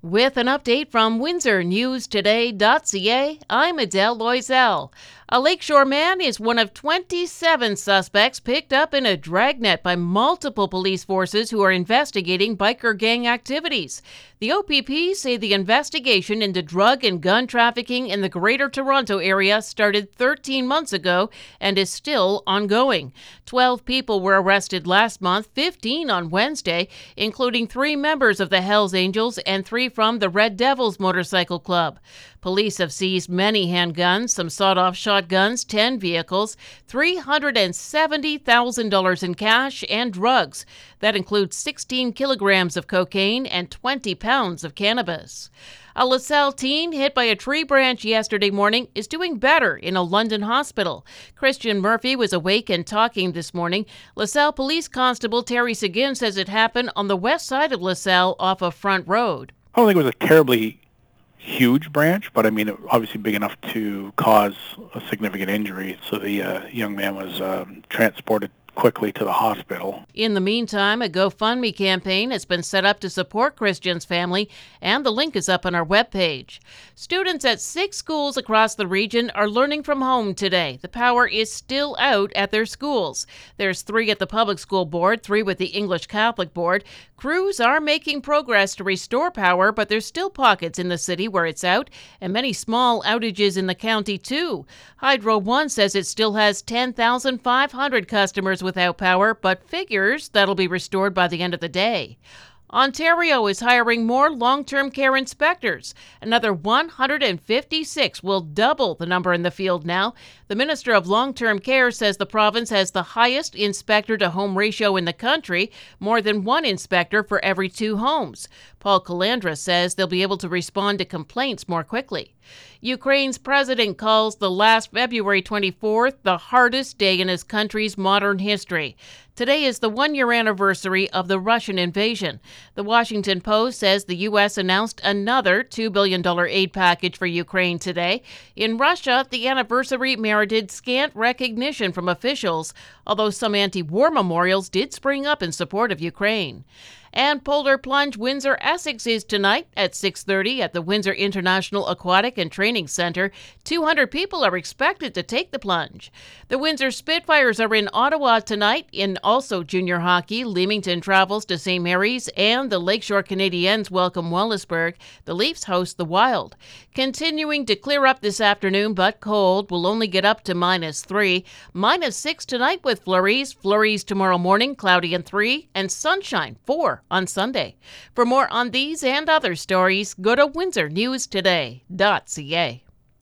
With an update from WindsorNewsToday.ca, I'm Adele Loisel. A Lakeshore man is one of 27 suspects picked up in a dragnet by multiple police forces who are investigating biker gang activities. The OPP say the investigation into drug and gun trafficking in the Greater Toronto area started 13 months ago and is still ongoing. 12 people were arrested last month, 15 on Wednesday, including three members of the Hells Angels and three from the Red Devils Motorcycle Club. Police have seized many handguns, some sawed off shotguns, 10 vehicles, $370,000 in cash, and drugs. That includes 16 kilograms of cocaine and 20 pounds of cannabis. A LaSalle teen hit by a tree branch yesterday morning is doing better in a London hospital. Christian Murphy was awake and talking this morning. LaSalle Police Constable Terry Seguin says it happened on the west side of LaSalle off of Front Road. I don't think it was a terribly huge branch, but I mean, obviously big enough to cause a significant injury. So the uh, young man was um, transported quickly to the hospital. In the meantime, a GoFundMe campaign has been set up to support Christian's family, and the link is up on our webpage. Students at six schools across the region are learning from home today. The power is still out at their schools. There's three at the public school board, three with the English Catholic board. Crews are making progress to restore power, but there's still pockets in the city where it's out, and many small outages in the county, too. Hydro One says it still has 10,500 customers without power, but figures that'll be restored by the end of the day. Ontario is hiring more long term care inspectors. Another 156 will double the number in the field now. The Minister of Long Term Care says the province has the highest inspector to home ratio in the country, more than one inspector for every two homes. Paul Calandra says they'll be able to respond to complaints more quickly. Ukraine's president calls the last February 24th the hardest day in his country's modern history. Today is the one year anniversary of the Russian invasion. The Washington Post says the U.S. announced another $2 billion aid package for Ukraine today. In Russia, the anniversary merited scant recognition from officials, although some anti war memorials did spring up in support of Ukraine. And Polar Plunge Windsor Essex is tonight at 6:30 at the Windsor International Aquatic and Training Center. 200 people are expected to take the plunge. The Windsor Spitfires are in Ottawa tonight in also junior hockey. Leamington travels to St. Mary's and the Lakeshore Canadiens welcome Wallaceburg. The Leafs host the Wild. Continuing to clear up this afternoon but cold. Will only get up to minus 3. Minus 6 tonight with flurries. Flurries tomorrow morning, cloudy and 3 and sunshine 4 on Sunday. For more on these and other stories, go to windsornewstoday.ca.